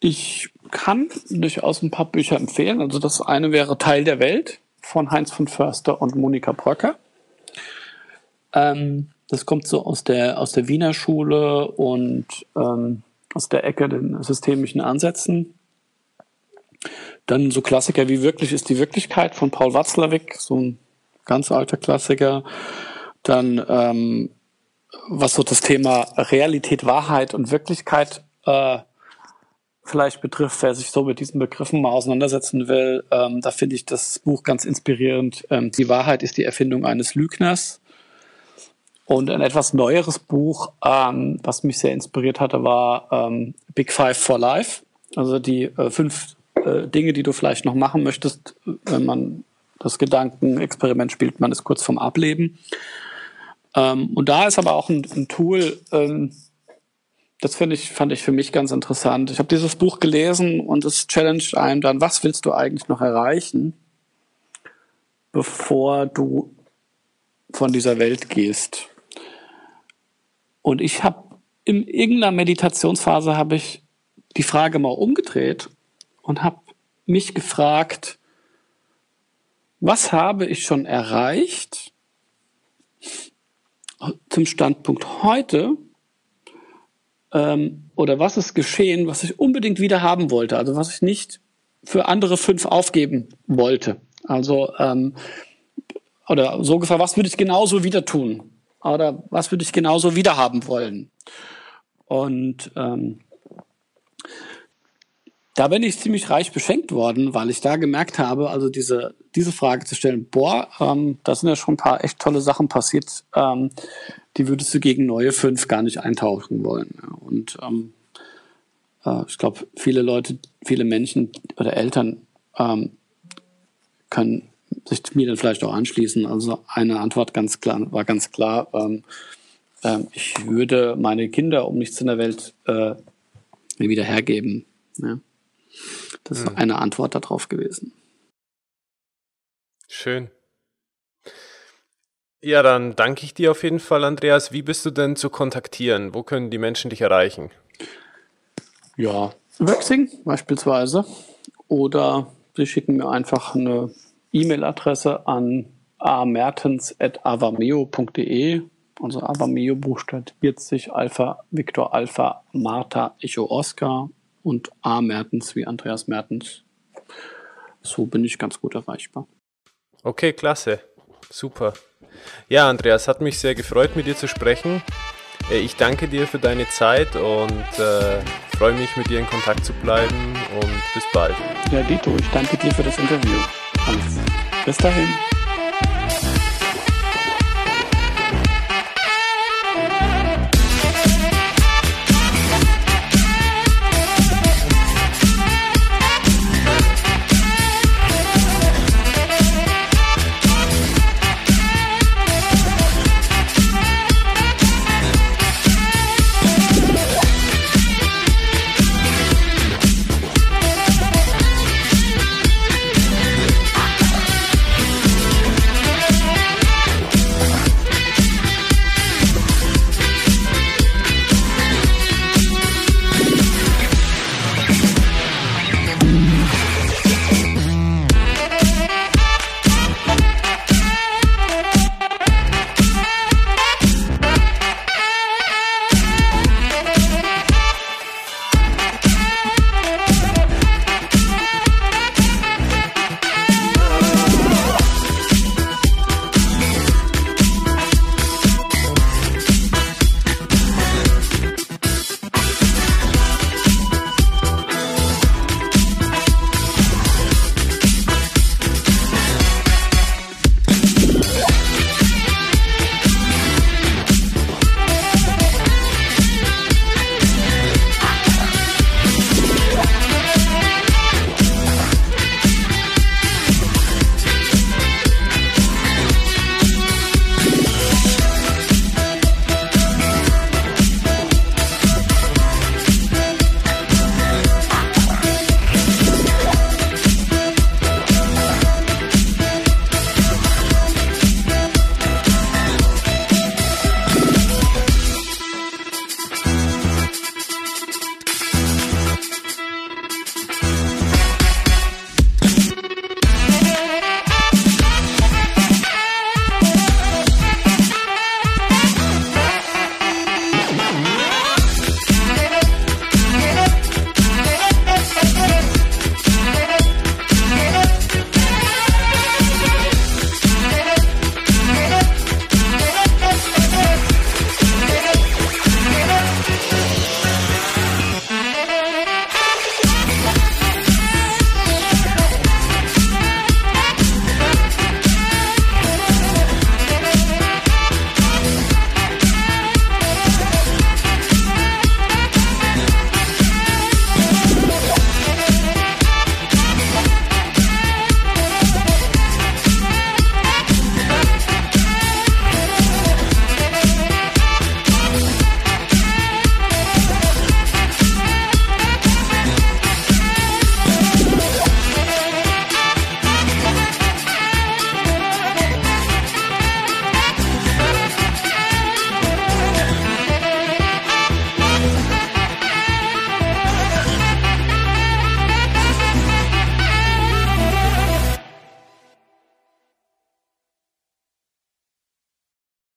ich kann durchaus ein paar Bücher empfehlen. Also das eine wäre Teil der Welt von Heinz von Förster und Monika Bröcker. Ähm, das kommt so aus der, aus der Wiener Schule und ähm, aus der Ecke den systemischen Ansätzen. Dann so Klassiker wie Wirklich ist die Wirklichkeit von Paul Watzlawick, so ein ganz alter Klassiker. Dann ähm, was so das Thema Realität, Wahrheit und Wirklichkeit äh, vielleicht betrifft, wer sich so mit diesen Begriffen mal auseinandersetzen will, ähm, da finde ich das Buch ganz inspirierend. Ähm, die Wahrheit ist die Erfindung eines Lügners. Und ein etwas neueres Buch, ähm, was mich sehr inspiriert hatte, war ähm, Big Five for Life. Also die äh, fünf äh, Dinge, die du vielleicht noch machen möchtest, wenn man das Gedankenexperiment spielt, man ist kurz vorm Ableben. Ähm, und da ist aber auch ein, ein Tool, ähm, das finde ich, fand ich für mich ganz interessant. Ich habe dieses Buch gelesen und es challenged einem dann, was willst du eigentlich noch erreichen, bevor du von dieser Welt gehst? Und ich habe in irgendeiner Meditationsphase habe ich die Frage mal umgedreht und habe mich gefragt, was habe ich schon erreicht zum Standpunkt heute ähm, oder was ist geschehen, was ich unbedingt wieder haben wollte, also was ich nicht für andere fünf aufgeben wollte. Also ähm, oder so ungefähr, was würde ich genauso wieder tun? Oder was würde ich genauso wieder haben wollen? Und ähm, da bin ich ziemlich reich beschenkt worden, weil ich da gemerkt habe, also diese, diese Frage zu stellen, boah, ähm, da sind ja schon ein paar echt tolle Sachen passiert, ähm, die würdest du gegen neue fünf gar nicht eintauchen wollen. Ja. Und ähm, äh, ich glaube, viele Leute, viele Menschen oder Eltern ähm, können sich mir dann vielleicht auch anschließen. Also eine Antwort ganz klar war ganz klar, ähm, äh, ich würde meine Kinder um nichts in der Welt äh, wieder hergeben. Ja. Das ist mhm. eine Antwort darauf gewesen. Schön. Ja, dann danke ich dir auf jeden Fall, Andreas. Wie bist du denn zu kontaktieren? Wo können die Menschen dich erreichen? Ja, Worksing beispielsweise. Oder sie schicken mir einfach eine E-Mail-Adresse an amertens.avameo.de. Also Avameo buchstabiert sich Alpha Victor Alpha Martha Echo Oscar und A. Mertens wie Andreas Mertens. So bin ich ganz gut erreichbar. Okay, klasse. Super. Ja, Andreas, hat mich sehr gefreut, mit dir zu sprechen. Äh, ich danke dir für deine Zeit und äh, freue mich, mit dir in Kontakt zu bleiben und bis bald. Ja, Dito, ich danke dir für das Interview. Alles. Bis dahin.